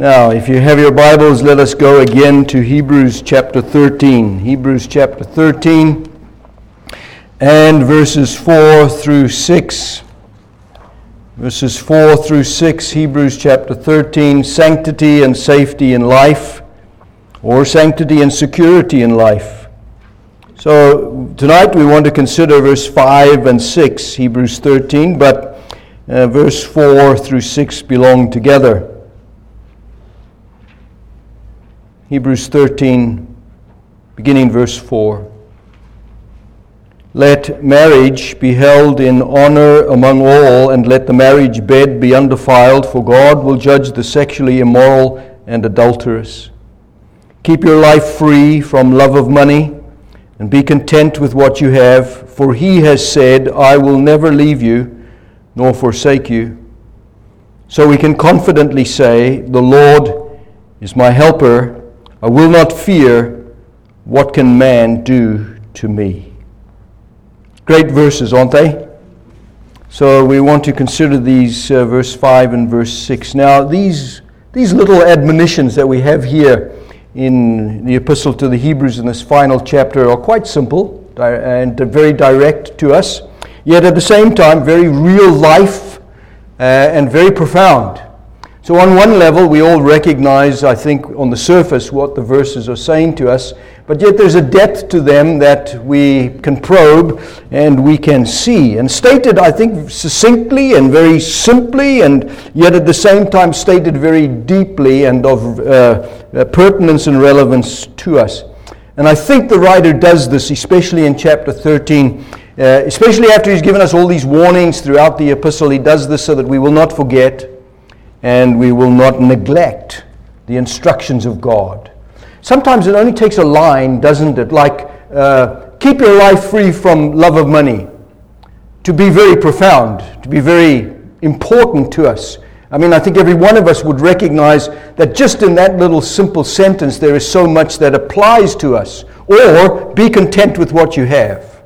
Now, if you have your Bibles, let us go again to Hebrews chapter 13. Hebrews chapter 13 and verses 4 through 6. Verses 4 through 6, Hebrews chapter 13, sanctity and safety in life, or sanctity and security in life. So tonight we want to consider verse 5 and 6, Hebrews 13, but uh, verse 4 through 6 belong together. Hebrews 13, beginning verse 4. Let marriage be held in honor among all, and let the marriage bed be undefiled, for God will judge the sexually immoral and adulterous. Keep your life free from love of money, and be content with what you have, for he has said, I will never leave you nor forsake you. So we can confidently say, The Lord is my helper. I will not fear. What can man do to me? Great verses, aren't they? So we want to consider these, uh, verse 5 and verse 6. Now, these, these little admonitions that we have here in the epistle to the Hebrews in this final chapter are quite simple and very direct to us, yet at the same time, very real life uh, and very profound. So, on one level, we all recognize, I think, on the surface what the verses are saying to us, but yet there's a depth to them that we can probe and we can see. And stated, I think, succinctly and very simply, and yet at the same time stated very deeply and of uh, uh pertinence and relevance to us. And I think the writer does this, especially in chapter 13. Uh, especially after he's given us all these warnings throughout the epistle, he does this so that we will not forget and we will not neglect the instructions of God. Sometimes it only takes a line, doesn't it? Like, uh, keep your life free from love of money, to be very profound, to be very important to us. I mean, I think every one of us would recognize that just in that little simple sentence, there is so much that applies to us. Or be content with what you have.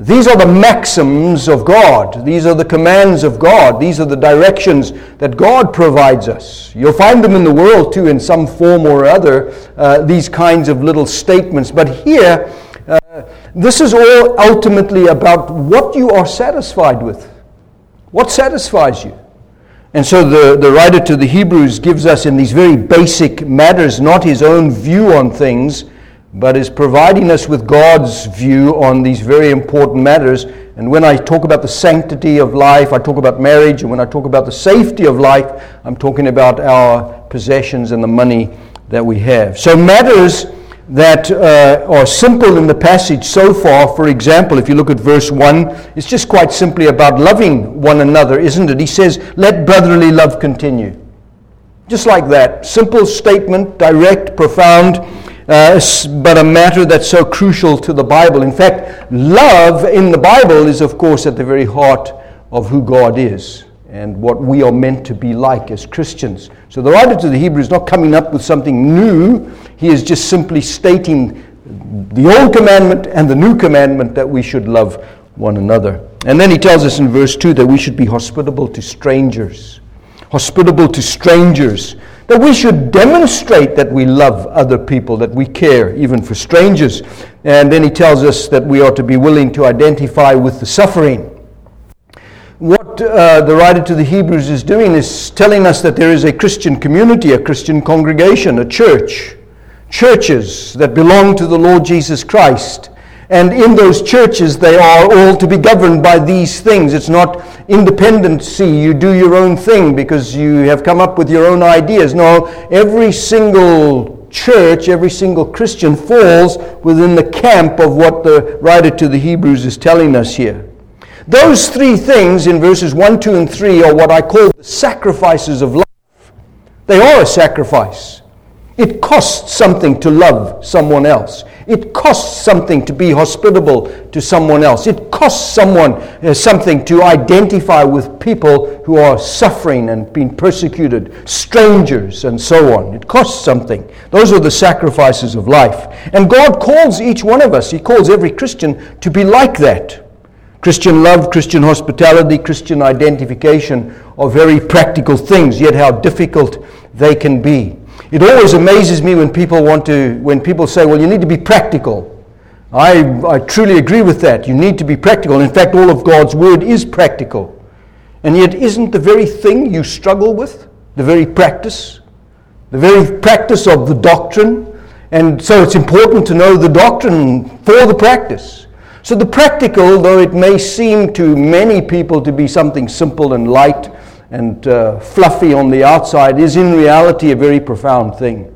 These are the maxims of God. These are the commands of God. These are the directions that God provides us. You'll find them in the world too, in some form or other, uh, these kinds of little statements. But here, uh, this is all ultimately about what you are satisfied with. What satisfies you? And so the, the writer to the Hebrews gives us, in these very basic matters, not his own view on things but is providing us with God's view on these very important matters. And when I talk about the sanctity of life, I talk about marriage, and when I talk about the safety of life, I'm talking about our possessions and the money that we have. So, matters that uh, are simple in the passage so far, for example, if you look at verse 1, it's just quite simply about loving one another, isn't it? He says, Let brotherly love continue. Just like that. Simple statement, direct, profound uh, but a matter that's so crucial to the Bible. In fact, love in the Bible is, of course, at the very heart of who God is and what we are meant to be like as Christians. So the writer to the Hebrews is not coming up with something new, he is just simply stating the old commandment and the new commandment that we should love one another. And then he tells us in verse 2 that we should be hospitable to strangers. Hospitable to strangers. That we should demonstrate that we love other people, that we care even for strangers. And then he tells us that we are to be willing to identify with the suffering. What uh, the writer to the Hebrews is doing is telling us that there is a Christian community, a Christian congregation, a church, churches that belong to the Lord Jesus Christ and in those churches, they are all to be governed by these things. It's not independency, you do your own thing because you have come up with your own ideas. No, every single church, every single Christian falls within the camp of what the writer to the Hebrews is telling us here. Those three things in verses 1, 2, and 3 are what I call the sacrifices of life. They are a sacrifice. It costs something to love someone else. It costs something to be hospitable to someone else. It costs someone uh, something to identify with people who are suffering and being persecuted, strangers, and so on. It costs something. Those are the sacrifices of life. And God calls each one of us, He calls every Christian to be like that. Christian love, Christian hospitality, Christian identification are very practical things, yet how difficult they can be. It always amazes me when people want to, when people say, well, you need to be practical. I, I truly agree with that. You need to be practical. In fact, all of God's word is practical. And yet, isn't the very thing you struggle with, the very practice, the very practice of the doctrine? And so it's important to know the doctrine for the practice. So the practical, though it may seem to many people to be something simple and light and uh, fluffy on the outside, is in reality a very profound thing.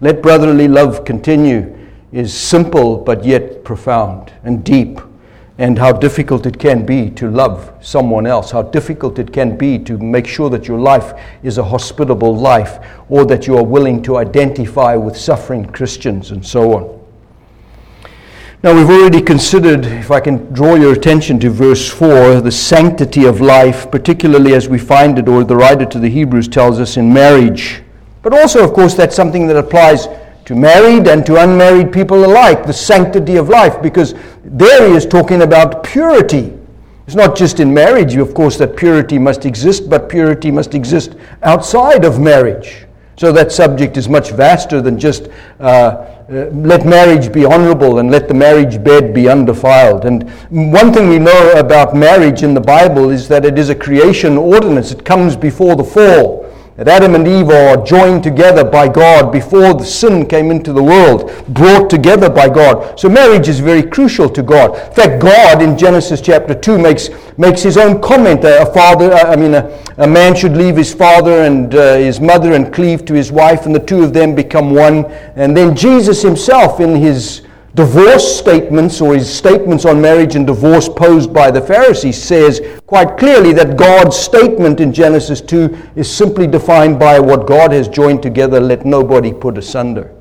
Let brotherly love continue is simple but yet profound and deep, and how difficult it can be to love someone else, how difficult it can be to make sure that your life is a hospitable life, or that you are willing to identify with suffering Christians, and so on. Now, we've already considered, if I can draw your attention to verse 4, the sanctity of life, particularly as we find it, or the writer to the Hebrews tells us, in marriage. But also, of course, that's something that applies to married and to unmarried people alike, the sanctity of life, because there he is talking about purity. It's not just in marriage, of course, that purity must exist, but purity must exist outside of marriage. So that subject is much vaster than just uh, uh, let marriage be honorable and let the marriage bed be undefiled. And one thing we know about marriage in the Bible is that it is a creation ordinance, it comes before the fall that Adam and Eve are joined together by God before the sin came into the world, brought together by God. So marriage is very crucial to God. In fact, God in Genesis chapter 2 makes, makes his own comment. A father, I mean, a, a man should leave his father and uh, his mother and cleave to his wife, and the two of them become one. And then Jesus himself, in his divorce statements or his statements on marriage and divorce posed by the Pharisees says quite clearly that God's statement in Genesis 2 is simply defined by what God has joined together, let nobody put asunder.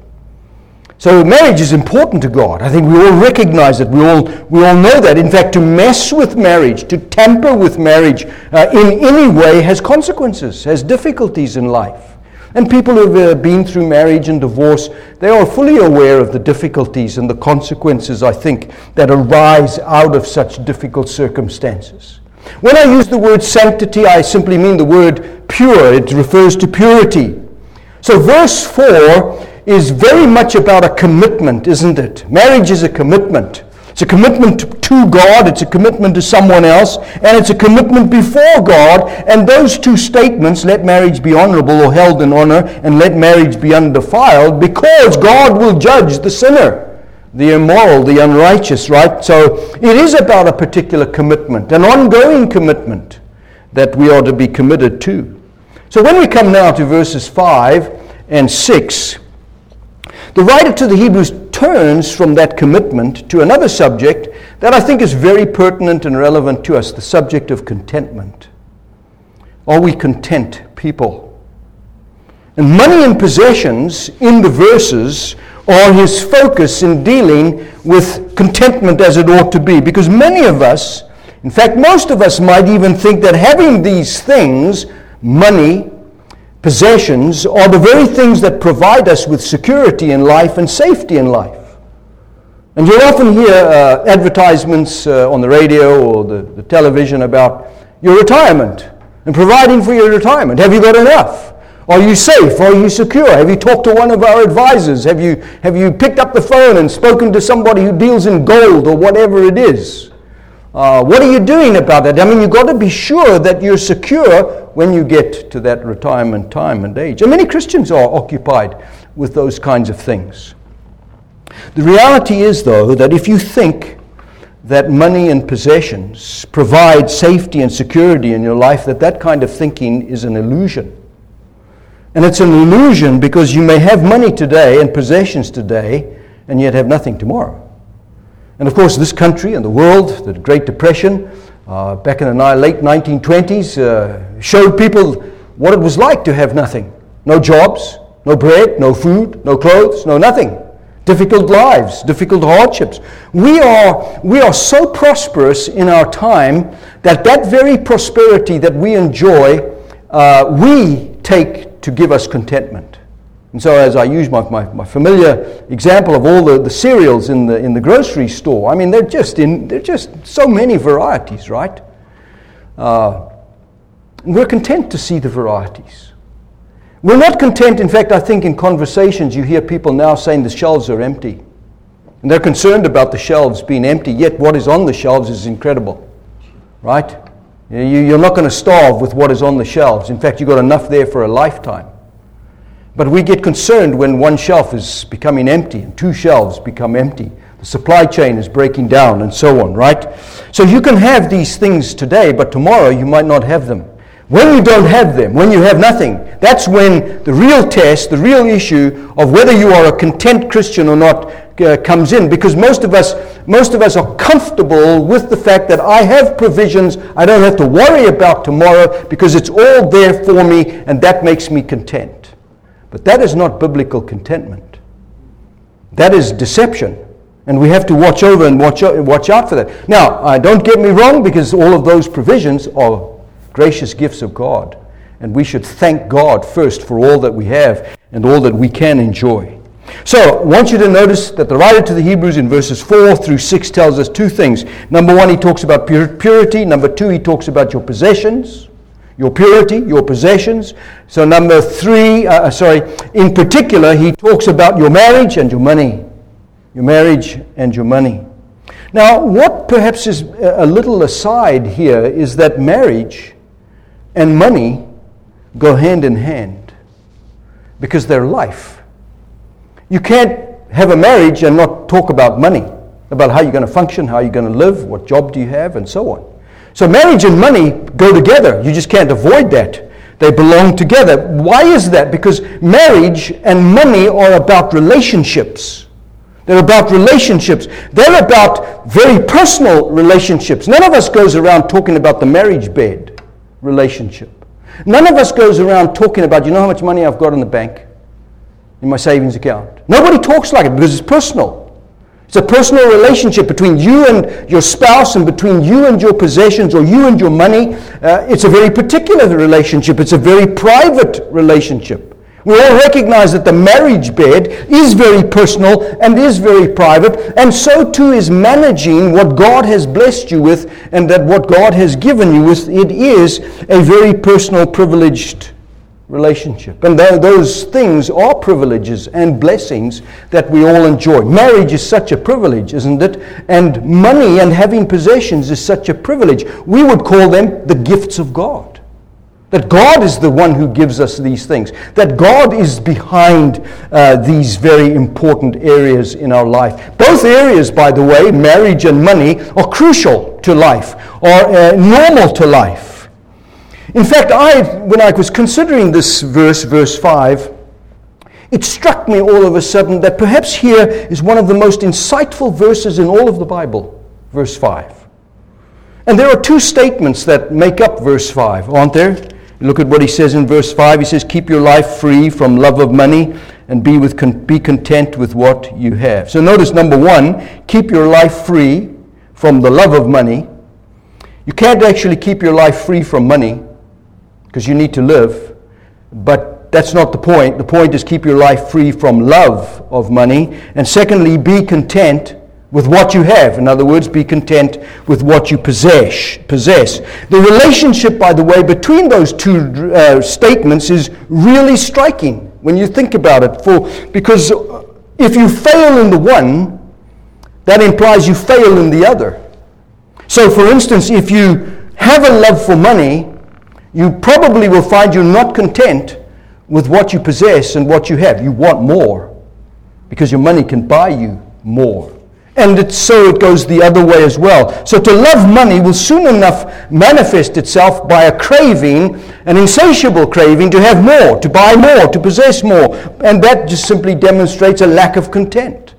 So marriage is important to God. I think we all recognize it. We all, we all know that. In fact, to mess with marriage, to tamper with marriage uh, in any way has consequences, has difficulties in life. And people who have uh, been through marriage and divorce, they are fully aware of the difficulties and the consequences, I think, that arise out of such difficult circumstances. When I use the word sanctity, I simply mean the word pure. It refers to purity. So, verse 4 is very much about a commitment, isn't it? Marriage is a commitment. It's a commitment to God, it's a commitment to someone else, and it's a commitment before God. And those two statements, let marriage be honorable or held in honor, and let marriage be undefiled, because God will judge the sinner, the immoral, the unrighteous, right? So it is about a particular commitment, an ongoing commitment that we are to be committed to. So when we come now to verses 5 and 6, the writer to the Hebrews turns from that commitment to another subject that I think is very pertinent and relevant to us the subject of contentment. Are we content people? And money and possessions in the verses are his focus in dealing with contentment as it ought to be. Because many of us, in fact, most of us might even think that having these things, money, possessions are the very things that provide us with security in life and safety in life. And you'll often hear uh, advertisements uh, on the radio or the, the television about your retirement and providing for your retirement. Have you got enough? Are you safe? Are you secure? Have you talked to one of our advisors? Have you, have you picked up the phone and spoken to somebody who deals in gold or whatever it is? Uh, what are you doing about that? I mean, you've got to be sure that you're secure when you get to that retirement time and age. And many Christians are occupied with those kinds of things. The reality is, though, that if you think that money and possessions provide safety and security in your life, that that kind of thinking is an illusion. And it's an illusion because you may have money today and possessions today and yet have nothing tomorrow. And of course, this country and the world, the Great Depression, uh, back in the late 1920s, uh, showed people what it was like to have nothing. No jobs, no bread, no food, no clothes, no nothing. Difficult lives, difficult hardships. We are, we are so prosperous in our time that that very prosperity that we enjoy, uh, we take to give us contentment. And so, as I use my, my, my, familiar example of all the, the cereals in the, in the grocery store, I mean, they're just, in, they're just so many varieties, right? Uh, we're content to see the varieties. We're not content. In fact, I think in conversations you hear people now saying the shelves are empty. And they're concerned about the shelves being empty, yet what is on the shelves is incredible. Right? You're not going to starve with what is on the shelves. In fact, you've got enough there for a lifetime. But we get concerned when one shelf is becoming empty and two shelves become empty. The supply chain is breaking down and so on, right? So you can have these things today, but tomorrow you might not have them. When you don't have them, when you have nothing, that's when the real test, the real issue of whether you are a content Christian or not uh, comes in because most of us most of us are comfortable with the fact that I have provisions I don't have to worry about tomorrow because it's all there for me and that makes me content but that is not biblical contentment that is deception and we have to watch over and watch, watch out for that now uh, don't get me wrong because all of those provisions are gracious gifts of God and we should thank God first for all that we have and all that we can enjoy so, I want you to notice that the writer to the Hebrews in verses 4 through 6 tells us two things. Number one, he talks about purity. Number two, he talks about your possessions. Your purity, your possessions. So, number three, uh, uh sorry, in particular, he talks about your marriage and your money. Your marriage and your money. Now, what perhaps is a little aside here is that marriage and money go hand in hand because they're life. You can't have a marriage and not talk about money, about how you're going to function, how you're going to live, what job do you have, and so on. So marriage and money go together. You just can't avoid that. They belong together. Why is that? Because marriage and money are about relationships. They're about relationships. They're about very personal relationships. None of us goes around talking about the marriage bed relationship. None of us goes around talking about, you know how much money I've got in the bank? in my savings account. Nobody talks like it because it's personal. It's a personal relationship between you and your spouse and between you and your possessions or you and your money. Uh, it's a very particular relationship. It's a very private relationship. We all recognize that the marriage bed is very personal and is very private, and so too is managing what God has blessed you with and that what God has given you with. It is a very personal, privileged relationship. And th- those things are privileges and blessings that we all enjoy. Marriage is such a privilege, isn't it? And money and having possessions is such a privilege. We would call them the gifts of God. That God is the one who gives us these things. That God is behind uh, these very important areas in our life. Both areas, by the way, marriage and money, are crucial to life, are uh, normal to life. In fact, I, when I was considering this verse, verse 5, it struck me all of a sudden that perhaps here is one of the most insightful verses in all of the Bible, verse 5. And there are two statements that make up verse 5, aren't there? Look at what he says in verse 5. He says, Keep your life free from love of money and be, with con- be content with what you have. So notice number one, keep your life free from the love of money. You can't actually keep your life free from money because you need to live. But that's not the point. The point is keep your life free from love of money. And secondly, be content with what you have. In other words, be content with what you possess. Possess. The relationship, by the way, between those two uh, statements is really striking when you think about it. For because if you fail in the one, that implies you fail in the other. So, for instance, if you have a love for money you probably will find you're not content with what you possess and what you have. You want more because your money can buy you more. And so it goes the other way as well. So to love money will soon enough manifest itself by a craving, an insatiable craving to have more, to buy more, to possess more. And that just simply demonstrates a lack of content,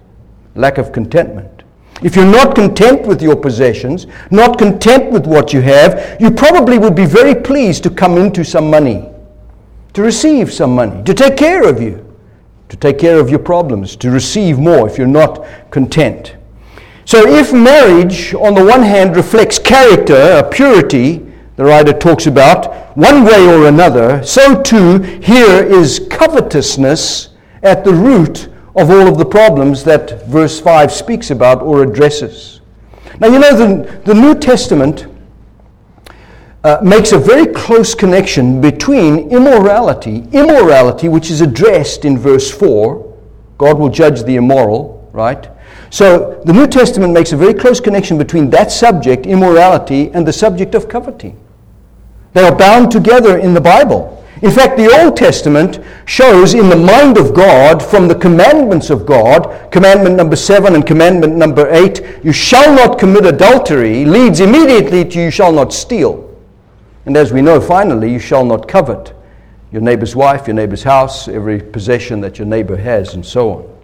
lack of contentment. If you're not content with your possessions, not content with what you have, you probably would be very pleased to come into some money, to receive some money, to take care of you, to take care of your problems, to receive more if you're not content. So, if marriage, on the one hand, reflects character, a purity, the writer talks about, one way or another, so too here is covetousness at the root of all of the problems that verse 5 speaks about or addresses. Now, you know, the, the New Testament, uh, makes a very close connection between immorality, immorality, which is addressed in verse 4. God will judge the immoral, right? So the New Testament makes a very close connection between that subject, immorality, and the subject of coveting. They are bound together in the Bible. In fact, the Old Testament shows in the mind of God from the commandments of God, commandment number seven and commandment number eight, you shall not commit adultery, leads immediately to you shall not steal. And as we know, finally, you shall not covet your neighbor's wife, your neighbor's house, every possession that your neighbor has, and so on.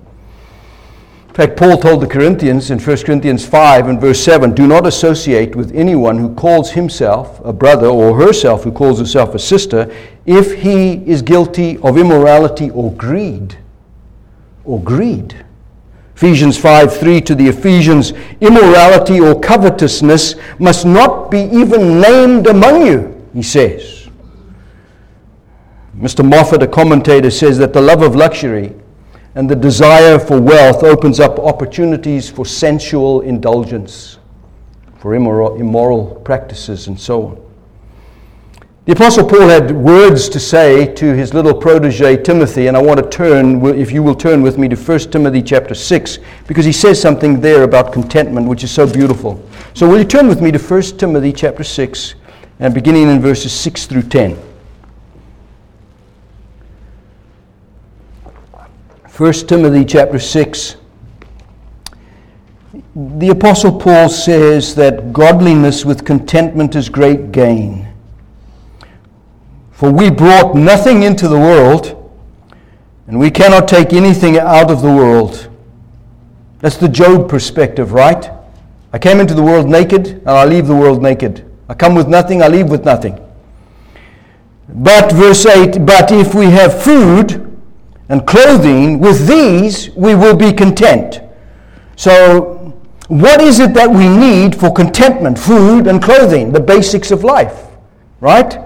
In fact, Paul told the Corinthians in 1 Corinthians 5 and verse 7 do not associate with anyone who calls himself a brother or herself who calls herself a sister if he is guilty of immorality or greed. Or greed. Ephesians 5 3 to the Ephesians, immorality or covetousness must not be even named among you, he says. Mr. Moffatt, a commentator, says that the love of luxury and the desire for wealth opens up opportunities for sensual indulgence, for immoral, immoral practices, and so on. The Apostle Paul had words to say to his little protege Timothy, and I want to turn, if you will turn with me to 1 Timothy chapter 6, because he says something there about contentment, which is so beautiful. So, will you turn with me to 1 Timothy chapter 6, and beginning in verses 6 through 10? 1 Timothy chapter 6, the Apostle Paul says that godliness with contentment is great gain. For we brought nothing into the world, and we cannot take anything out of the world. That's the Job perspective, right? I came into the world naked, and I leave the world naked. I come with nothing, I leave with nothing. But, verse 8, but if we have food, and clothing, with these we will be content. So, what is it that we need for contentment? Food and clothing, the basics of life, right?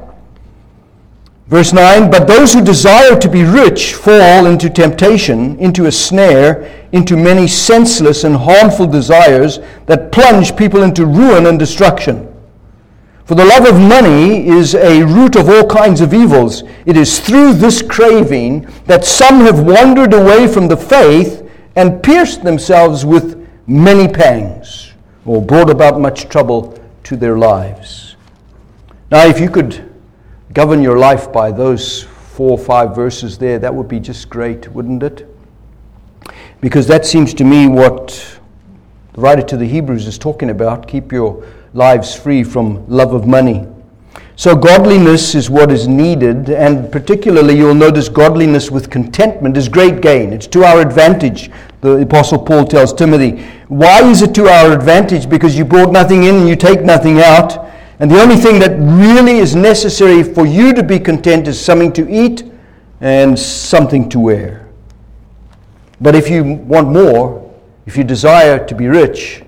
Verse 9, but those who desire to be rich fall into temptation, into a snare, into many senseless and harmful desires that plunge people into ruin and destruction. For the love of money is a root of all kinds of evils. It is through this craving that some have wandered away from the faith and pierced themselves with many pangs, or brought about much trouble to their lives. Now, if you could govern your life by those four or five verses there, that would be just great, wouldn't it? Because that seems to me what the writer to the Hebrews is talking about. Keep your lives free from love of money. So, godliness is what is needed, and particularly you'll notice godliness with contentment is great gain. It's to our advantage. The Apostle Paul tells Timothy, Why is it to our advantage? Because you brought nothing in and you take nothing out. And the only thing that really is necessary for you to be content is something to eat and something to wear. But if you want more, if you desire to be rich,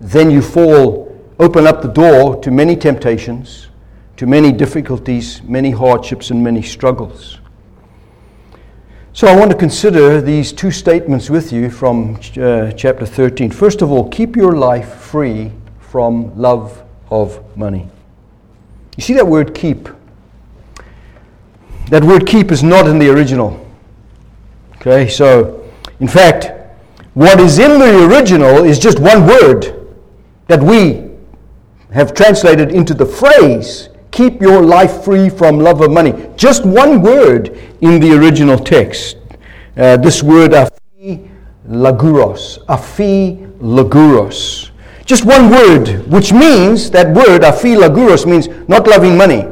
then you fall open up the door to many temptations, to many difficulties, many hardships, and many struggles. So I want to consider these two statements with you from uh, chapter 13. First of all, keep your life free from love of money. You see that word keep? That word keep is not in the original. Okay, so in fact, what is in the original is just one word that we have translated into the phrase, keep your life free from love of money. Just one word in the original text. Uh, this word, aphi laguros. Aphi laguros. Just one word, which means, that word, aphilarguros, means not loving money.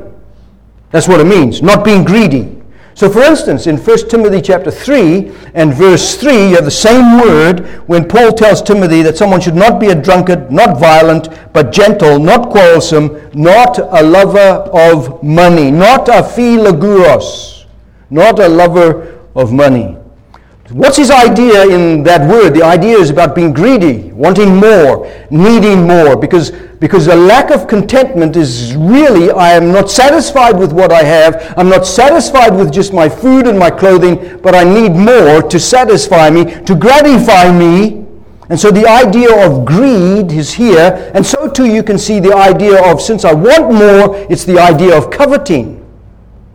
That's what it means, not being greedy. So, for instance, in 1 Timothy chapter 3 and verse 3, you have the same word when Paul tells Timothy that someone should not be a drunkard, not violent, but gentle, not quarrelsome, not a lover of money, not a philarguros, not a lover of money. What's his idea in that word? The idea is about being greedy, wanting more, needing more, because, because a lack of contentment is really, I am not satisfied with what I have. I'm not satisfied with just my food and my clothing, but I need more to satisfy me, to gratify me. And so the idea of greed is here, and so too you can see the idea of since I want more, it's the idea of coveting.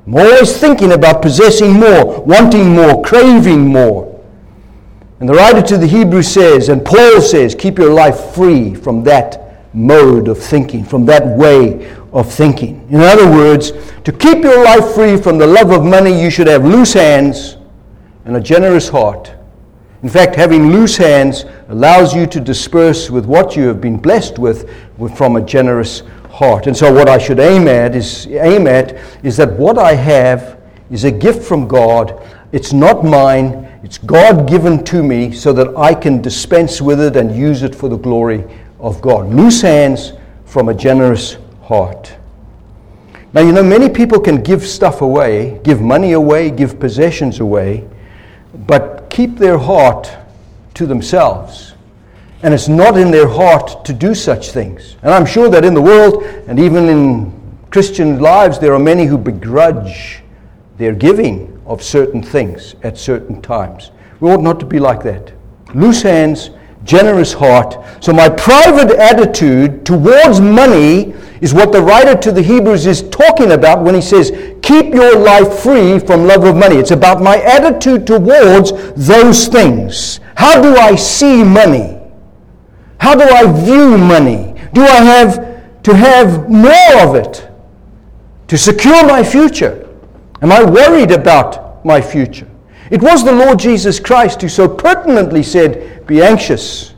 I'm always thinking about possessing more, wanting more, craving more. And the writer to the Hebrews says, and Paul says, keep your life free from that mode of thinking, from that way of thinking. In other words, to keep your life free from the love of money, you should have loose hands and a generous heart in fact, having loose hands allows you to disperse with what you have been blessed with, from a generous heart. And so, what I should aim at is aim at is that what I have is a gift from God. It's not mine. It's God given to me so that I can dispense with it and use it for the glory of God. Loose hands from a generous heart. Now, you know, many people can give stuff away, give money away, give possessions away, but keep their heart to themselves. And it's not in their heart to do such things. And I'm sure that in the world and even in Christian lives, there are many who begrudge their giving of certain things at certain times. We ought not to be like that. Loose hands, generous heart. So, my private attitude towards money is what the writer to the Hebrews is talking about when he says, Keep your life free from love of money. It's about my attitude towards those things. How do I see money? How do I view money? Do I have to have more of it to secure my future? Am I worried about my future? It was the Lord Jesus Christ who so pertinently said, Be anxious.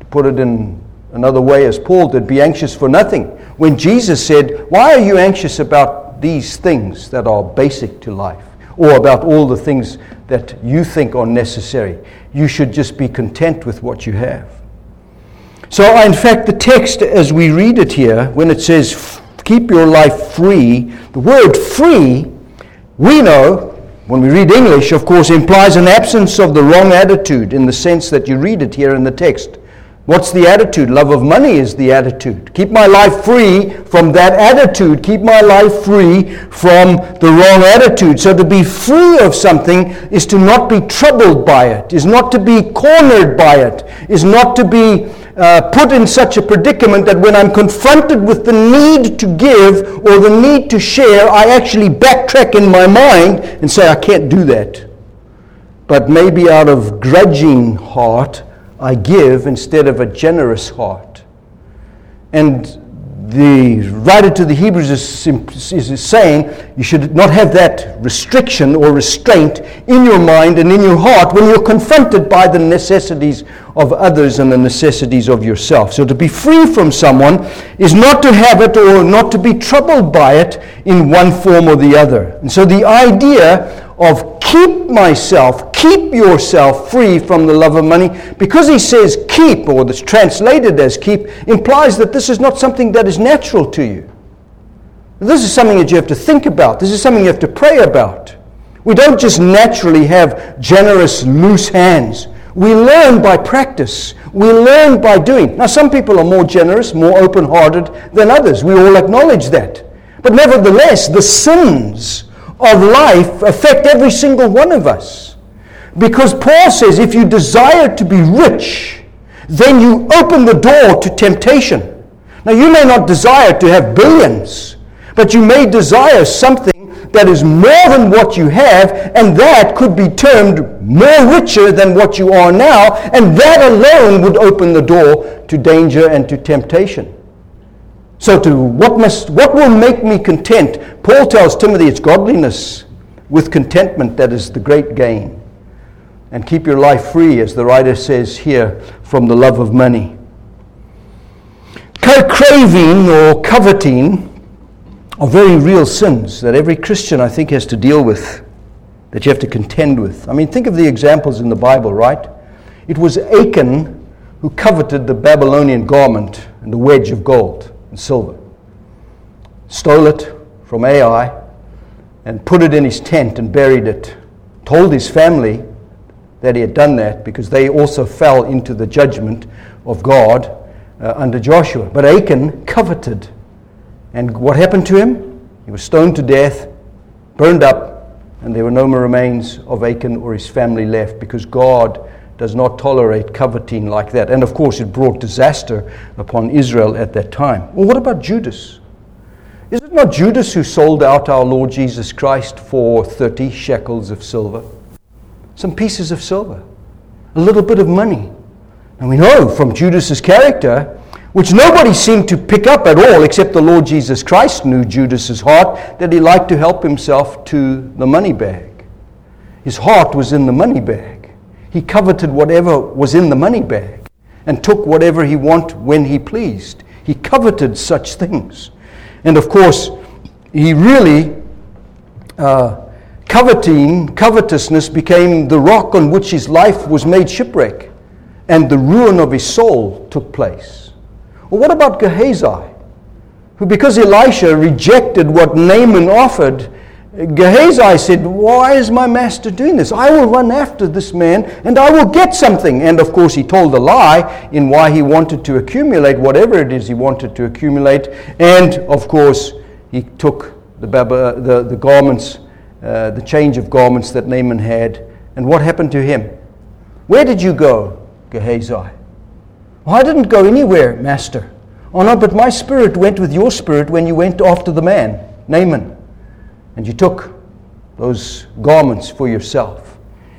To put it in another way, as Paul did, be anxious for nothing. When Jesus said, Why are you anxious about these things that are basic to life? Or about all the things that you think are necessary? You should just be content with what you have. So, in fact, the text, as we read it here, when it says, Keep your life free, the word free, we know when we read English, of course, implies an absence of the wrong attitude in the sense that you read it here in the text. What's the attitude? Love of money is the attitude. Keep my life free from that attitude. Keep my life free from the wrong attitude. So to be free of something is to not be troubled by it, is not to be cornered by it, is not to be uh, put in such a predicament that when I'm confronted with the need to give or the need to share, I actually backtrack in my mind and say, I can't do that. But maybe out of grudging heart, I give instead of a generous heart. And the writer to the Hebrews is, is, saying you should not have that restriction or restraint in your mind and in your heart when you're confronted by the necessities of others and the necessities of yourself. So to be free from someone is not to have it or not to be troubled by it in one form or the other. And so the idea of keep myself, keep yourself free from the love of money. Because he says keep, or that's translated as keep, implies that this is not something that is natural to you. This is something that you have to think about. This is something you have to pray about. We don't just naturally have generous, loose hands. We learn by practice. We learn by doing. Now, some people are more generous, more open hearted than others. We all acknowledge that. But nevertheless, the sins of life affect every single one of us. Because Paul says if you desire to be rich, then you open the door to temptation. Now, you may not desire to have billions, but you may desire something that is more than what you have, and that could be termed more richer than what you are now, and that alone would open the door to danger and to temptation. So, to what, must, what will make me content? Paul tells Timothy it's godliness with contentment that is the great gain. And keep your life free, as the writer says here, from the love of money. Craving or coveting are very real sins that every Christian, I think, has to deal with, that you have to contend with. I mean, think of the examples in the Bible, right? It was Achan who coveted the Babylonian garment and the wedge of gold and silver. Stole it from Ai and put it in his tent and buried it. Told his family that he had done that because they also fell into the judgment of God uh, under Joshua. But Achan coveted. And what happened to him? He was stoned to death, burned up, and there were no more remains of Achan or his family left because God does not tolerate coveting like that. And of course, it brought disaster upon Israel at that time. Well, what about Judas? Is it not Judas who sold out our Lord Jesus Christ for 30 shekels of silver? Some pieces of silver, a little bit of money. And we know from Judas's character, which nobody seemed to pick up at all except the Lord Jesus Christ knew Judas's heart, that he liked to help himself to the money bag. His heart was in the money bag. He coveted whatever was in the money bag and took whatever he wanted when he pleased. He coveted such things. And of course, he really, uh, coveting, covetousness became the rock on which his life was made shipwreck, and the ruin of his soul took place. Well, what about Gehazi, who, because Elisha rejected what Naaman offered, Gehazi said, Why is my master doing this? I will run after this man and I will get something. And of course, he told a lie in why he wanted to accumulate whatever it is he wanted to accumulate. And of course, he took the, the, the garments, uh, the change of garments that Naaman had. And what happened to him? Where did you go, Gehazi? Well, I didn't go anywhere, master. Oh no, but my spirit went with your spirit when you went after the man, Naaman and you took those garments for yourself.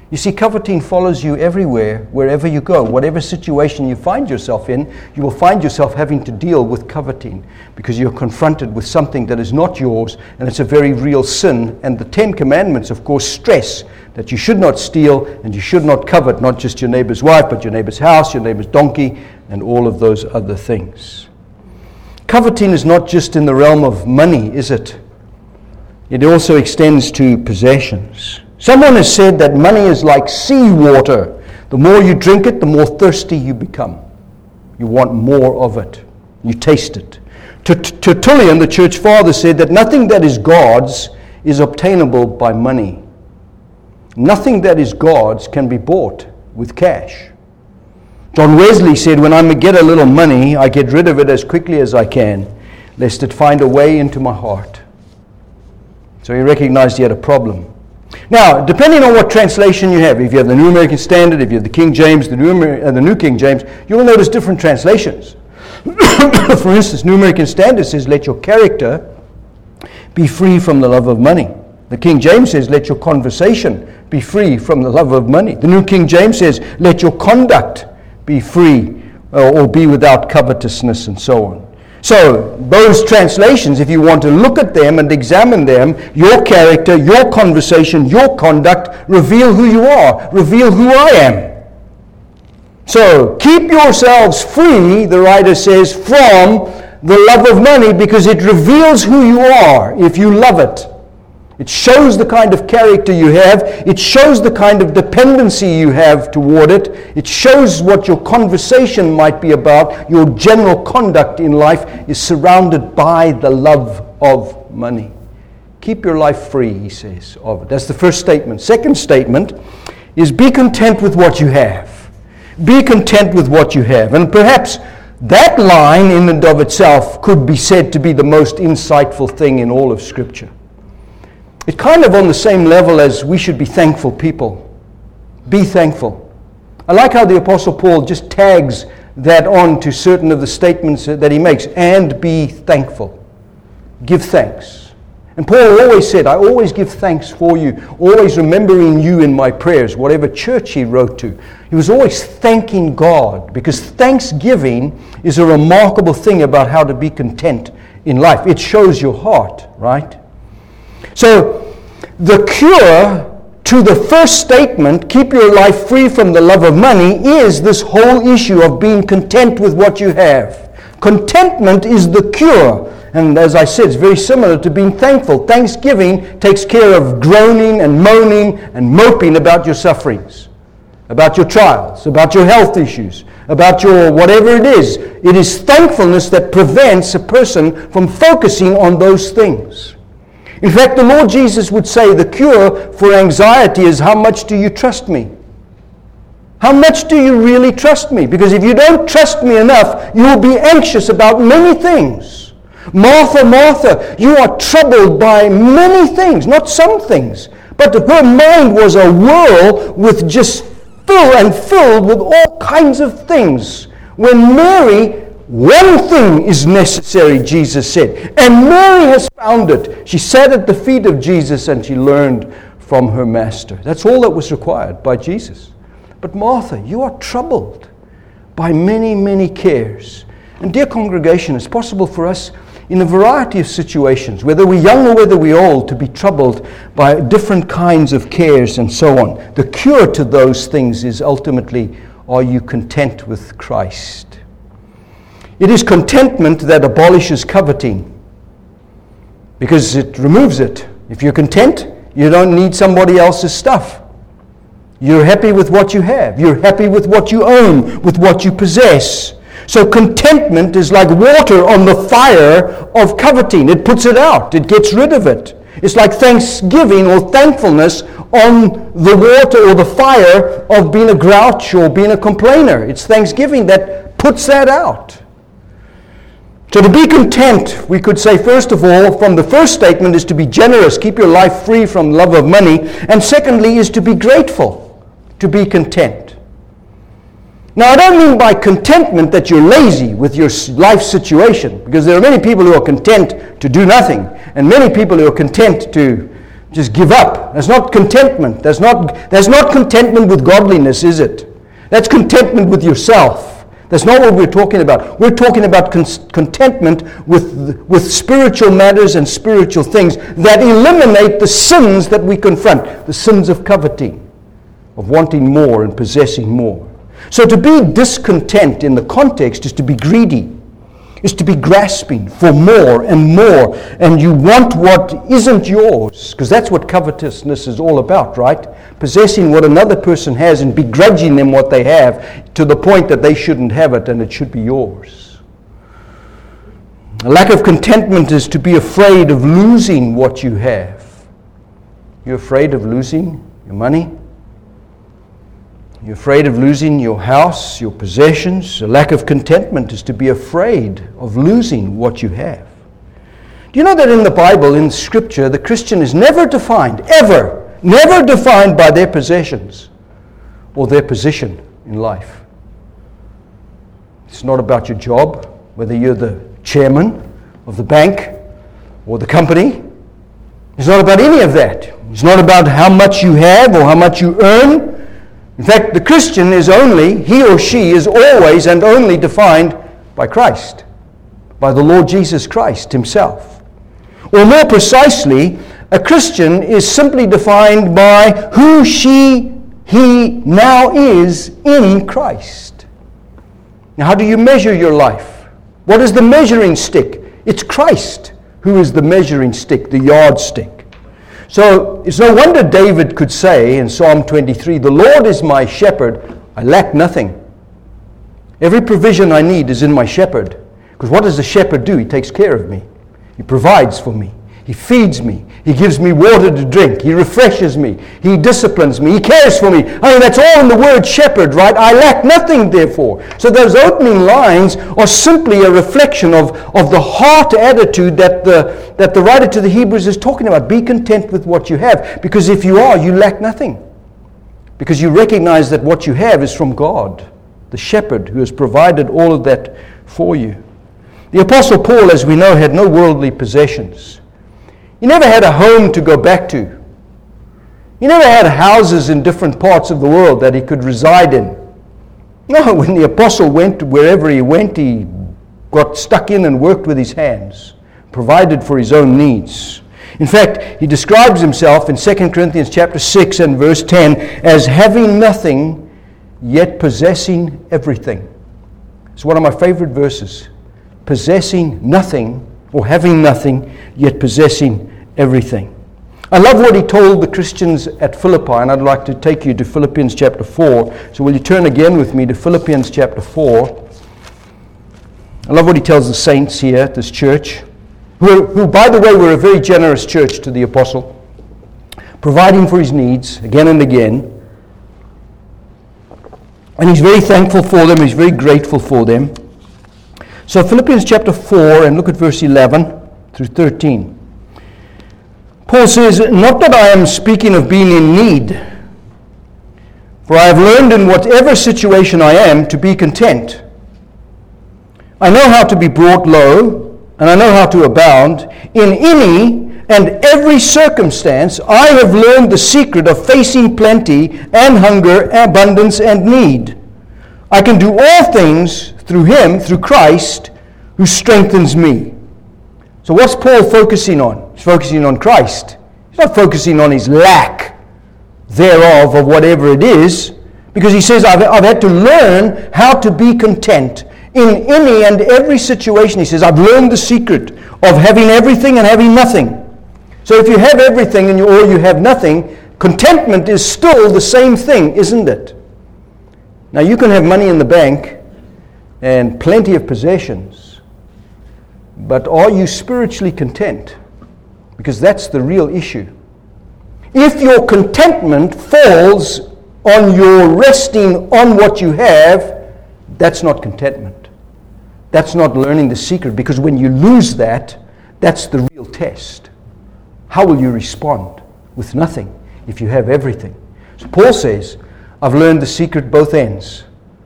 You see, coveting follows you everywhere, wherever you go. Whatever situation you find yourself in, you will find yourself having to deal with coveting because you're confronted with something that is not yours and it's a very real sin. And the Ten Commandments, of course, stress that you should not steal and you should not covet not just your neighbor's wife, but your neighbor's house, your neighbor's donkey, and all of those other things. Coveting is not just in the realm of money, is it? It also extends to possessions. Someone has said that money is like seawater. The more you drink it, the more thirsty you become. You want more of it. You taste it. Tertullian, the church father, said that nothing that is God's is obtainable by money. Nothing that is God's can be bought with cash. John Wesley said, When I get a little money, I get rid of it as quickly as I can, lest it find a way into my heart. So he recognized he had a problem. Now, depending on what translation you have, if you have the New American Standard, if you have the King James, the New, Amer- uh, the New King James, you'll notice different translations. For instance, New American Standard says, Let your character be free from the love of money. The King James says, Let your conversation be free from the love of money. The New King James says, Let your conduct be free uh, or be without covetousness and so on. So, those translations, if you want to look at them and examine them, your character, your conversation, your conduct reveal who you are, reveal who I am. So, keep yourselves free, the writer says, from the love of money because it reveals who you are if you love it. It shows the kind of character you have. It shows the kind of dependency you have toward it. It shows what your conversation might be about. Your general conduct in life is surrounded by the love of money. Keep your life free, he says, of it. That's the first statement. Second statement is be content with what you have. Be content with what you have. And perhaps that line in and of itself could be said to be the most insightful thing in all of Scripture. It's kind of on the same level as we should be thankful people. Be thankful. I like how the Apostle Paul just tags that on to certain of the statements that he makes and be thankful. Give thanks. And Paul always said, I always give thanks for you, always remembering you in my prayers, whatever church he wrote to. He was always thanking God because thanksgiving is a remarkable thing about how to be content in life. It shows your heart, right? So, the cure to the first statement, keep your life free from the love of money, is this whole issue of being content with what you have. Contentment is the cure. And as I said, it's very similar to being thankful. Thanksgiving takes care of groaning and moaning and moping about your sufferings, about your trials, about your health issues, about your whatever it is. It is thankfulness that prevents a person from focusing on those things. In fact, the Lord Jesus would say the cure for anxiety is how much do you trust me? How much do you really trust me? Because if you don't trust me enough, you will be anxious about many things. Martha, Martha, you are troubled by many things, not some things. But her mind was a whirl with just full and filled with all kinds of things. When Mary, one thing is necessary, Jesus said, and Mary has found it. She sat at the feet of Jesus and she learned from her master. That's all that was required by Jesus. But Martha, you are troubled by many, many cares. And, dear congregation, it's possible for us in a variety of situations, whether we're young or whether we're old, to be troubled by different kinds of cares and so on. The cure to those things is ultimately are you content with Christ? It is contentment that abolishes coveting because it removes it. If you're content, you don't need somebody else's stuff. You're happy with what you have. You're happy with what you own, with what you possess. So contentment is like water on the fire of coveting. It puts it out, it gets rid of it. It's like thanksgiving or thankfulness on the water or the fire of being a grouch or being a complainer. It's thanksgiving that puts that out. So to be content, we could say, first of all, from the first statement, is to be generous, keep your life free from love of money. And secondly, is to be grateful, to be content. Now, I don't mean by contentment that you're lazy with your life situation, because there are many people who are content to do nothing, and many people who are content to just give up. That's not contentment. That's not, that's not contentment with godliness, is it? That's contentment with yourself. That's not what we're talking about. We're talking about con- contentment with, with spiritual matters and spiritual things that eliminate the sins that we confront the sins of coveting, of wanting more and possessing more. So to be discontent in the context is to be greedy, is to be grasping for more and more, and you want what isn't yours, because that's what covetousness is all about, right? Possessing what another person has and begrudging them what they have to the point that they shouldn't have it and it should be yours. A lack of contentment is to be afraid of losing what you have. You're afraid of losing your money? You're afraid of losing your house, your possessions. A lack of contentment is to be afraid of losing what you have. Do you know that in the Bible, in Scripture, the Christian is never defined, ever, never defined by their possessions or their position in life? It's not about your job, whether you're the chairman of the bank or the company. It's not about any of that. It's not about how much you have or how much you earn. In fact, the Christian is only, he or she is always and only defined by Christ, by the Lord Jesus Christ himself. Or more precisely, a Christian is simply defined by who she, he now is in Christ. Now, how do you measure your life? What is the measuring stick? It's Christ who is the measuring stick, the yardstick. So it's no wonder David could say in Psalm 23 The Lord is my shepherd, I lack nothing. Every provision I need is in my shepherd. Because what does the shepherd do? He takes care of me, he provides for me. He feeds me. He gives me water to drink. He refreshes me. He disciplines me. He cares for me. I mean, that's all in the word shepherd, right? I lack nothing, therefore. So those opening lines are simply a reflection of, of the heart attitude that the, that the writer to the Hebrews is talking about. Be content with what you have, because if you are, you lack nothing. Because you recognize that what you have is from God, the shepherd who has provided all of that for you. The Apostle Paul, as we know, had no worldly possessions. He never had a home to go back to. He never had houses in different parts of the world that he could reside in. No, when the apostle went wherever he went, he got stuck in and worked with his hands, provided for his own needs. In fact, he describes himself in 2 Corinthians chapter 6 and verse 10 as having nothing yet possessing everything. It's one of my favorite verses. Possessing nothing or having nothing yet possessing everything. I love what he told the Christians at Philippi, and I'd like to take you to Philippians chapter 4. So, will you turn again with me to Philippians chapter 4? I love what he tells the saints here at this church, who, who, by the way, were a very generous church to the apostle, providing for his needs again and again. And he's very thankful for them, he's very grateful for them. So, Philippians chapter 4, and look at verse 11 through 13. Paul says, Not that I am speaking of being in need, For I have learned in whatever situation I am to be content. I know how to be brought low, and I know how to abound. In any and every circumstance, I have learned the secret of facing plenty and hunger, abundance and need. I can do all things through Him, through Christ, who strengthens me. So, what's Paul focusing on? He's focusing on Christ. He's not focusing on his lack thereof of whatever it is, because he says, I've, I've had to learn how to be content in any and every situation. He says, I've learned the secret of having everything and having nothing. So if you have everything and you, or you have nothing, contentment is still the same thing, isn't it? Now you can have money in the bank and plenty of possessions, but are you spiritually content? Because that's the real issue. If your contentment falls on your resting on what you have, that's not contentment. That's not learning the secret because when you lose that, that's the real test. How will you respond with nothing if you have everything? So Paul says, I've learned the secret both ends.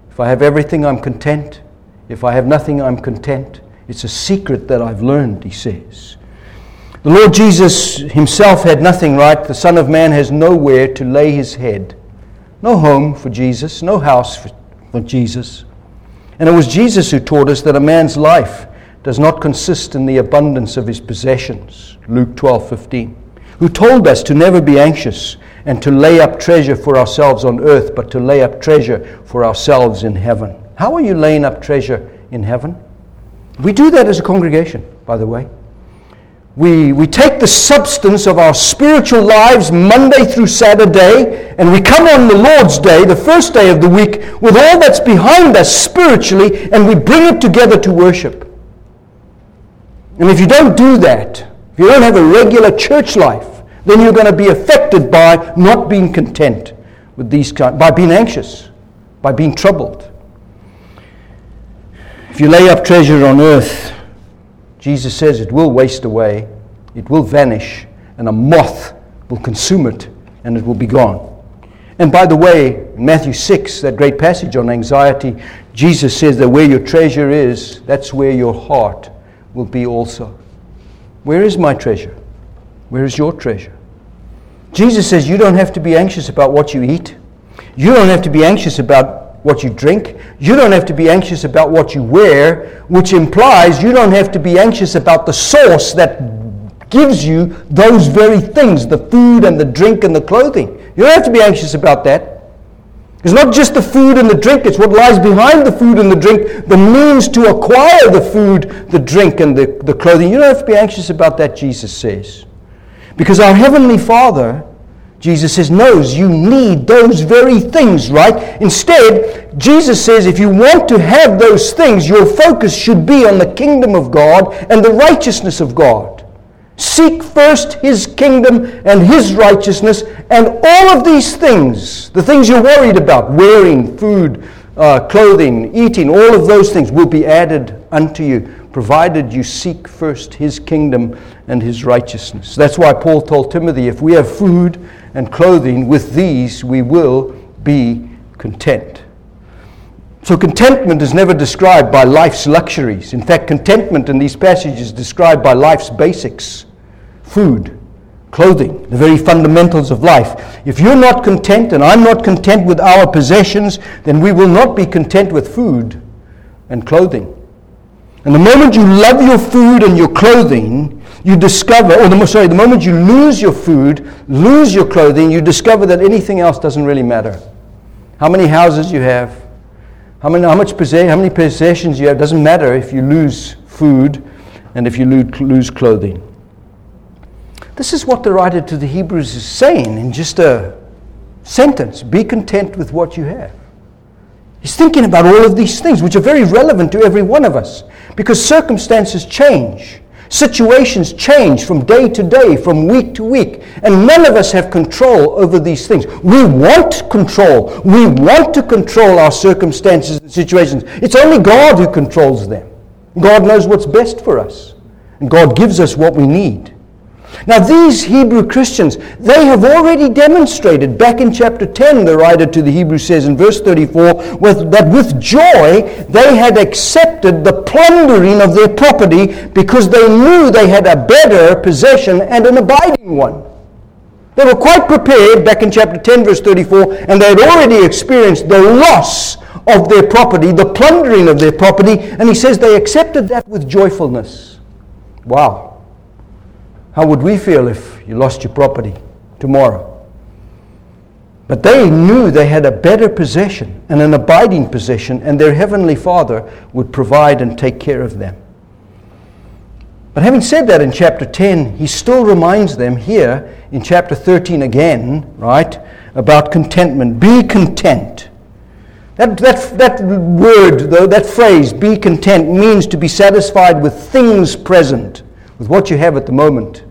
If I have everything, I'm content. If I have nothing, I'm content. It's a secret that I've learned, he says. The Lord Jesus himself had nothing, right? The Son of Man has nowhere to lay his head. No home for Jesus, no house for, for Jesus. And it was Jesus who taught us that a man's life does not consist in the abundance of his possessions. Luke 12 15. Who told us to never be anxious and to lay up treasure for ourselves on earth, but to lay up treasure for ourselves in heaven. How are you laying up treasure in heaven? We do that as a congregation, by the way. We, we take the substance of our spiritual lives Monday through Saturday, and we come on the Lord's Day, the first day of the week, with all that's behind us spiritually, and we bring it together to worship. And if you don't do that, if you don't have a regular church life, then you're going to be affected by not being content with these kind, by being anxious, by being troubled. If you lay up treasure on earth, Jesus says it will waste away, it will vanish, and a moth will consume it, and it will be gone. And by the way, in Matthew 6, that great passage on anxiety, Jesus says that where your treasure is, that's where your heart will be also. Where is my treasure? Where is your treasure? Jesus says you don't have to be anxious about what you eat. You don't have to be anxious about what you drink. You don't have to be anxious about what you wear, which implies you don't have to be anxious about the source that gives you those very things the food and the drink and the clothing. You don't have to be anxious about that. It's not just the food and the drink, it's what lies behind the food and the drink, the means to acquire the food, the drink, and the, the clothing. You don't have to be anxious about that, Jesus says. Because our Heavenly Father Jesus says, knows you need those very things, right? Instead, Jesus says, if you want to have those things, your focus should be on the kingdom of God and the righteousness of God. Seek first his kingdom and his righteousness, and all of these things, the things you're worried about, wearing, food, uh, clothing, eating, all of those things will be added unto you provided you seek first his kingdom and his righteousness. That's why Paul told Timothy if we have food and clothing, with these we will be content. So, contentment is never described by life's luxuries. In fact, contentment in these passages is described by life's basics food, clothing, the very fundamentals of life. If you're not content and I'm not content with our possessions, then we will not be content with food and clothing. And the moment you love your food and your clothing, you discover, or the, sorry, the moment you lose your food, lose your clothing, you discover that anything else doesn't really matter. How many houses you have, how, many, how, much how many possessions you have, doesn't matter if you lose food and if you lose clothing. This is what the writer to the Hebrews is saying in just a sentence be content with what you have. He's thinking about all of these things, which are very relevant to every one of us, because circumstances change. Situations change from day to day, from week to week, and none of us have control over these things. We want control. We want to control our circumstances and situations. It's only God who controls them. God knows what's best for us, and God gives us what we need. Now, these Hebrew Christians, they have already demonstrated, back in chapter 10, the writer to the Hebrews says in verse 34, with, that with joy they had accepted the plundering of their property because they knew they had a better possession and an abiding one. They were quite prepared back in chapter 10, verse 34, and they had already experienced the loss of their property, the plundering of their property, and he says they accepted that with joyfulness. Wow. How would we feel if you lost your property tomorrow? But they knew they had a better possession and an abiding possession, and their heavenly Father would provide and take care of them. But having said that in chapter 10, he still reminds them here in chapter 13 again, right, about contentment. Be content. That, that, that word, though, that phrase, be content, means to be satisfied with things present with what you have at the moment.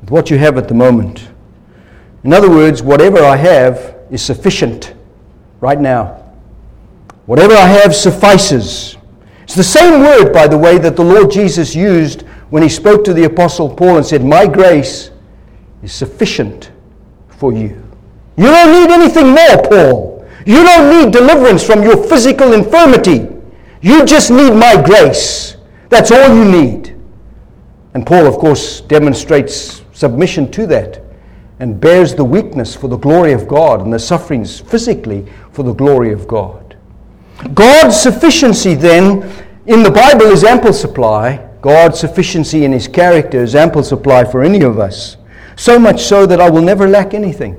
With what you have at the moment. In other words, whatever I have is sufficient right now. Whatever I have suffices. It's the same word, by the way, that the Lord Jesus used when he spoke to the Apostle Paul and said, My grace is sufficient for you. You don't need anything more, Paul. You don't need deliverance from your physical infirmity. You just need my grace. That's all you need. And Paul, of course, demonstrates submission to that and bears the weakness for the glory of God and the sufferings physically for the glory of God. God's sufficiency, then, in the Bible is ample supply. God's sufficiency in His character is ample supply for any of us. So much so that I will never lack anything.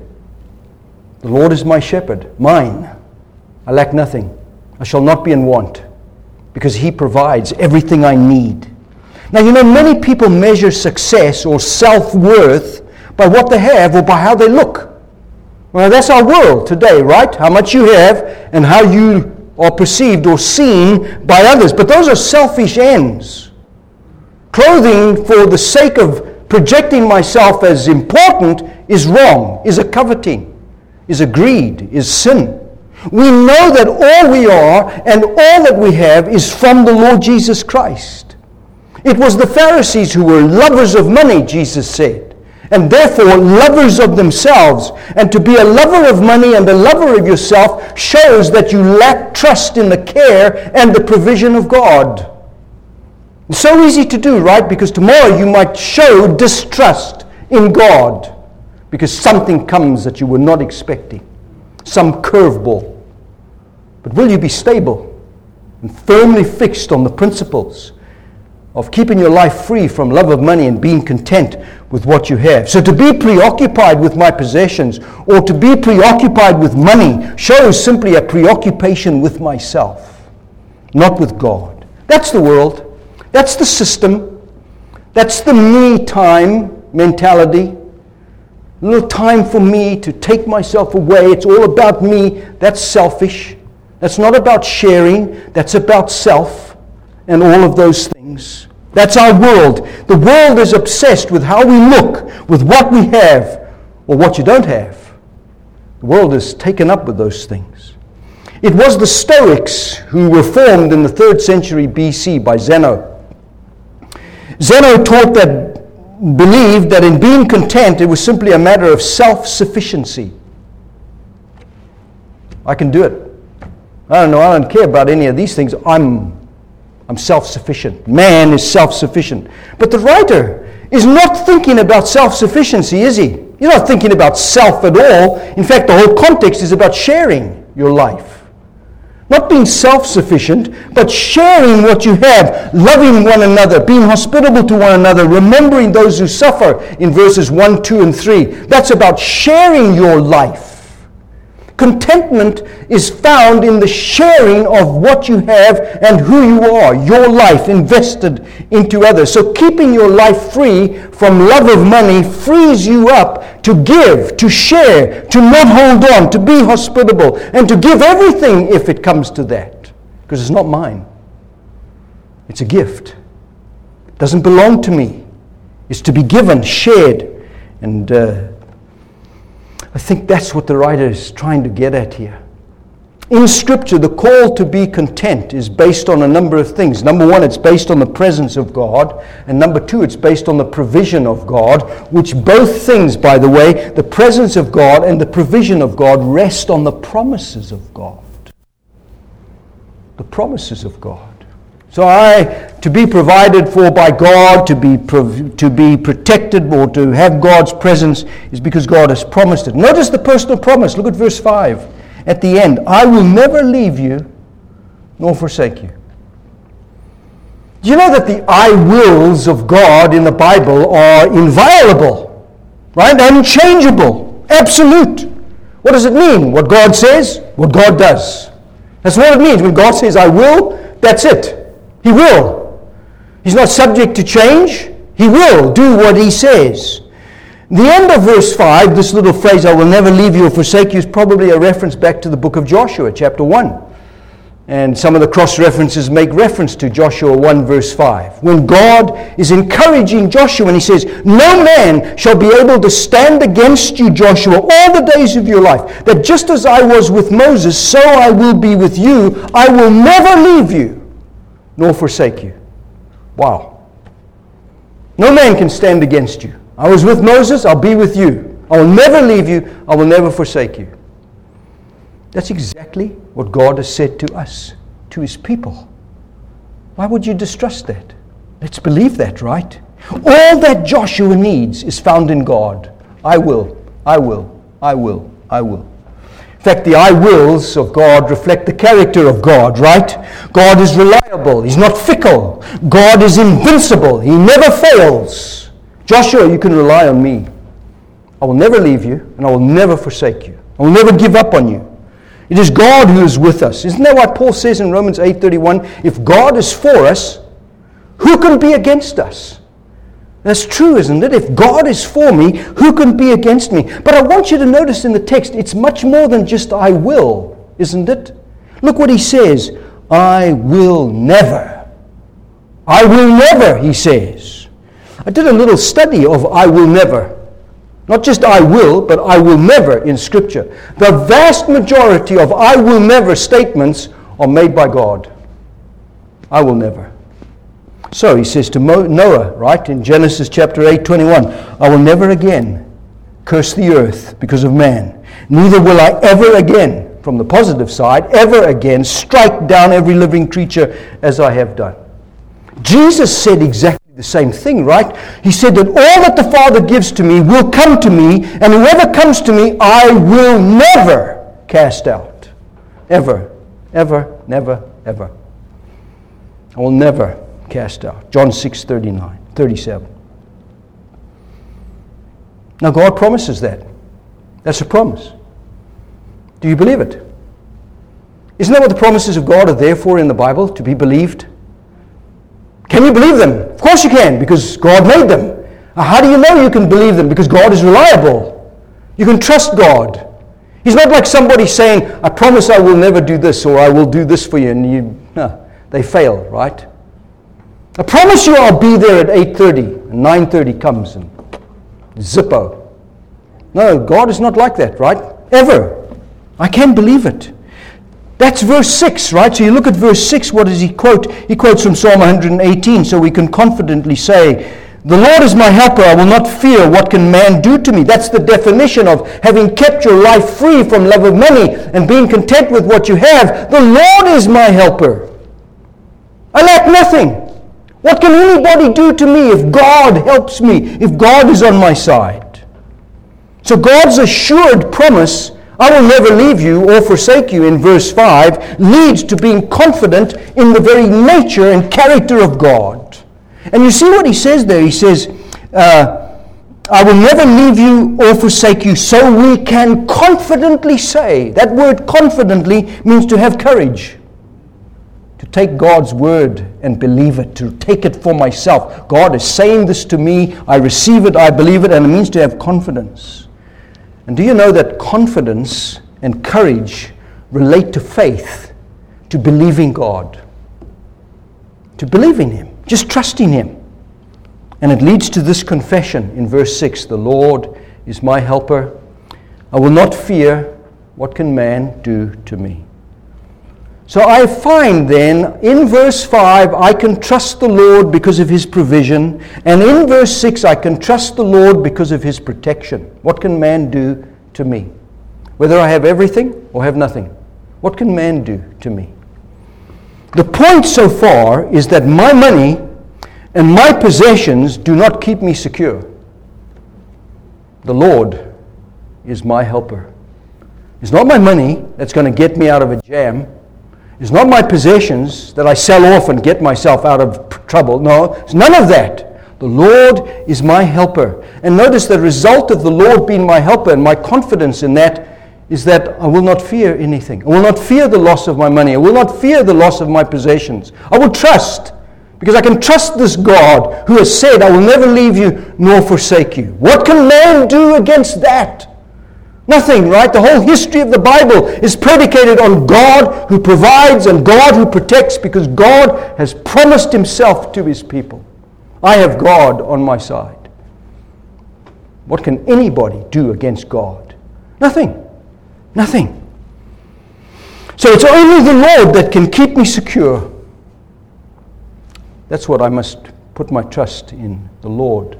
The Lord is my shepherd, mine. I lack nothing. I shall not be in want because He provides everything I need. Now, you know, many people measure success or self worth by what they have or by how they look. Well, that's our world today, right? How much you have and how you are perceived or seen by others. But those are selfish ends. Clothing for the sake of projecting myself as important is wrong, is a coveting, is a greed, is sin. We know that all we are and all that we have is from the Lord Jesus Christ. It was the Pharisees who were lovers of money, Jesus said, and therefore lovers of themselves. And to be a lover of money and a lover of yourself shows that you lack trust in the care and the provision of God. It's so easy to do, right? Because tomorrow you might show distrust in God because something comes that you were not expecting, some curveball. But will you be stable and firmly fixed on the principles? Of keeping your life free from love of money and being content with what you have. So to be preoccupied with my possessions or to be preoccupied with money shows simply a preoccupation with myself, not with God. That's the world. That's the system. That's the me time mentality. A little time for me to take myself away. It's all about me. That's selfish. That's not about sharing. That's about self and all of those things. That's our world. The world is obsessed with how we look, with what we have, or what you don't have. The world is taken up with those things. It was the Stoics who were formed in the third century BC by Zeno. Zeno taught that, believed that in being content, it was simply a matter of self sufficiency. I can do it. I don't know, I don't care about any of these things. I'm I'm self sufficient. Man is self sufficient. But the writer is not thinking about self sufficiency, is he? He's not thinking about self at all. In fact, the whole context is about sharing your life. Not being self sufficient, but sharing what you have, loving one another, being hospitable to one another, remembering those who suffer in verses 1, 2, and 3. That's about sharing your life. Contentment is found in the sharing of what you have and who you are, your life invested into others. So keeping your life free from love of money frees you up to give, to share, to not hold on, to be hospitable, and to give everything if it comes to that. Because it's not mine. It's a gift. It doesn't belong to me. It's to be given, shared, and uh, I think that's what the writer is trying to get at here. In Scripture, the call to be content is based on a number of things. Number one, it's based on the presence of God. And number two, it's based on the provision of God, which both things, by the way, the presence of God and the provision of God, rest on the promises of God. The promises of God. So I, to be provided for by God, to be, to be protected or to have God's presence is because God has promised it. Notice the personal promise. Look at verse 5 at the end, I will never leave you nor forsake you. Do you know that the I wills of God in the Bible are inviolable, right? Unchangeable, absolute. What does it mean? What God says, what God does. That's what it means. When God says, I will, that's it. He will. He's not subject to change. He will do what He says. The end of verse 5, this little phrase, I will never leave you or forsake you, is probably a reference back to the book of Joshua, chapter 1. And some of the cross references make reference to Joshua 1, verse 5. When God is encouraging Joshua and he says, No man shall be able to stand against you, Joshua, all the days of your life. That just as I was with Moses, so I will be with you. I will never leave you nor forsake you. Wow. No man can stand against you. I was with Moses, I'll be with you. I will never leave you, I will never forsake you. That's exactly what God has said to us, to his people. Why would you distrust that? Let's believe that, right? All that Joshua needs is found in God. I will, I will, I will, I will. In fact, the I wills of God reflect the character of God, right? God is reliable, He's not fickle. God is invincible, He never fails. Joshua, you can rely on me. I will never leave you, and I will never forsake you. I will never give up on you. It is God who is with us. Isn't that what Paul says in Romans 8:31? If God is for us, who can be against us? That's true, isn't it? If God is for me, who can be against me? But I want you to notice in the text, it's much more than just I will, isn't it? Look what he says I will never. I will never, he says. I did a little study of I will never. Not just I will, but I will never in Scripture. The vast majority of I will never statements are made by God. I will never. So he says to Noah, right, in Genesis chapter 8, 21, I will never again curse the earth because of man. Neither will I ever again, from the positive side, ever again strike down every living creature as I have done. Jesus said exactly the same thing, right? He said that all that the Father gives to me will come to me, and whoever comes to me, I will never cast out. Ever, ever, never, ever. I will never cast out. John 6 39, 37. Now, God promises that. That's a promise. Do you believe it? Isn't that what the promises of God are there for in the Bible? To be believed? Can you believe them? Of course you can, because God made them. How do you know you can believe them? Because God is reliable. You can trust God. He's not like somebody saying, I promise I will never do this or I will do this for you, and you, no, they fail, right? I promise you I'll be there at 8.30, and 9.30 comes, and zippo. No, God is not like that, right? Ever. I can't believe it. That's verse 6, right? So you look at verse 6, what does he quote? He quotes from Psalm 118, so we can confidently say, The Lord is my helper, I will not fear. What can man do to me? That's the definition of having kept your life free from love of money and being content with what you have. The Lord is my helper. I lack nothing. What can anybody do to me if God helps me, if God is on my side? So God's assured promise I will never leave you or forsake you in verse 5 leads to being confident in the very nature and character of God. And you see what he says there? He says, uh, I will never leave you or forsake you, so we can confidently say. That word confidently means to have courage, to take God's word and believe it, to take it for myself. God is saying this to me, I receive it, I believe it, and it means to have confidence. And do you know that confidence and courage relate to faith, to believing God, to believing Him, just trusting Him? And it leads to this confession in verse 6 The Lord is my helper. I will not fear. What can man do to me? So I find then in verse 5, I can trust the Lord because of his provision. And in verse 6, I can trust the Lord because of his protection. What can man do to me? Whether I have everything or have nothing. What can man do to me? The point so far is that my money and my possessions do not keep me secure. The Lord is my helper. It's not my money that's going to get me out of a jam. It's not my possessions that I sell off and get myself out of trouble. No, it's none of that. The Lord is my helper. And notice the result of the Lord being my helper and my confidence in that is that I will not fear anything. I will not fear the loss of my money. I will not fear the loss of my possessions. I will trust because I can trust this God who has said, I will never leave you nor forsake you. What can man do against that? Nothing, right? The whole history of the Bible is predicated on God who provides and God who protects because God has promised himself to his people. I have God on my side. What can anybody do against God? Nothing. Nothing. So it's only the Lord that can keep me secure. That's what I must put my trust in the Lord.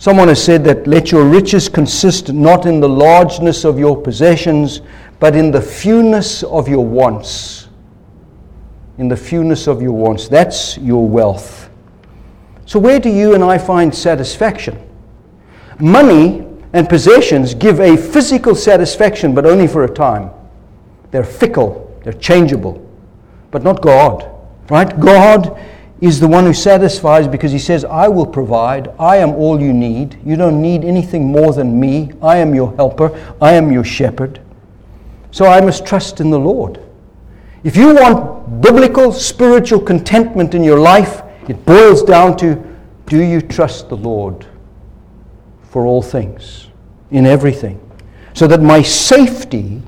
Someone has said that let your riches consist not in the largeness of your possessions, but in the fewness of your wants. In the fewness of your wants. That's your wealth. So, where do you and I find satisfaction? Money and possessions give a physical satisfaction, but only for a time. They're fickle, they're changeable, but not God. Right? God is the one who satisfies because he says, I will provide. I am all you need. You don't need anything more than me. I am your helper. I am your shepherd. So I must trust in the Lord. If you want biblical spiritual contentment in your life, it boils down to do you trust the Lord for all things, in everything? So that my safety,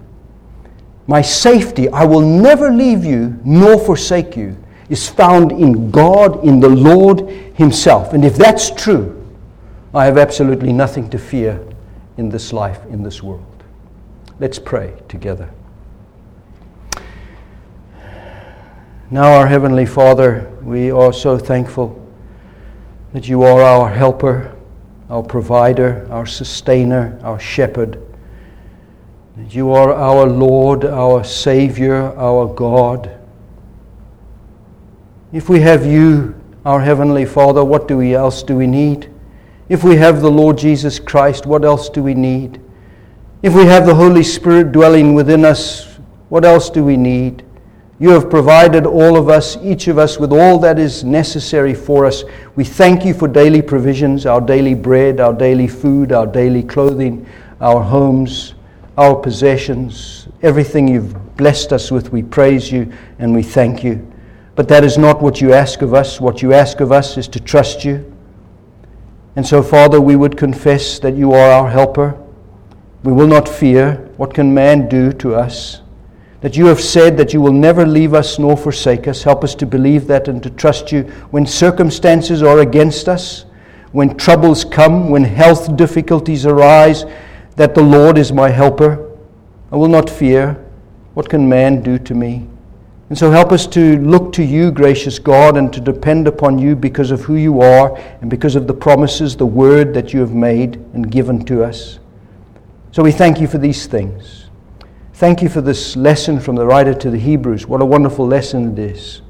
my safety, I will never leave you nor forsake you is found in God, in the Lord Himself. And if that's true, I have absolutely nothing to fear in this life, in this world. Let's pray together. Now, our Heavenly Father, we are so thankful that you are our helper, our provider, our sustainer, our shepherd. That you are our Lord, our Savior, our God. If we have you, our Heavenly Father, what do we else do we need? If we have the Lord Jesus Christ, what else do we need? If we have the Holy Spirit dwelling within us, what else do we need? You have provided all of us, each of us, with all that is necessary for us. We thank you for daily provisions, our daily bread, our daily food, our daily clothing, our homes, our possessions, everything you've blessed us with. We praise you and we thank you. But that is not what you ask of us. What you ask of us is to trust you. And so, Father, we would confess that you are our helper. We will not fear. What can man do to us? That you have said that you will never leave us nor forsake us. Help us to believe that and to trust you when circumstances are against us, when troubles come, when health difficulties arise, that the Lord is my helper. I will not fear. What can man do to me? And so help us to look to you, gracious God, and to depend upon you because of who you are and because of the promises, the word that you have made and given to us. So we thank you for these things. Thank you for this lesson from the writer to the Hebrews. What a wonderful lesson it is.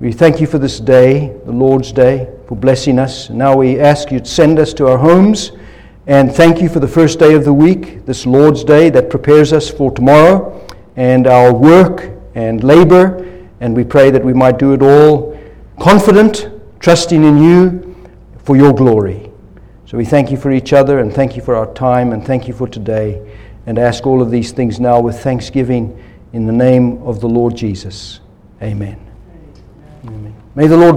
We thank you for this day, the Lord's Day, for blessing us. Now we ask you to send us to our homes. And thank you for the first day of the week, this Lord's Day that prepares us for tomorrow and our work and labor, and we pray that we might do it all confident, trusting in you for your glory. So we thank you for each other, and thank you for our time, and thank you for today, and ask all of these things now with thanksgiving in the name of the Lord Jesus. Amen. Amen. May the Lord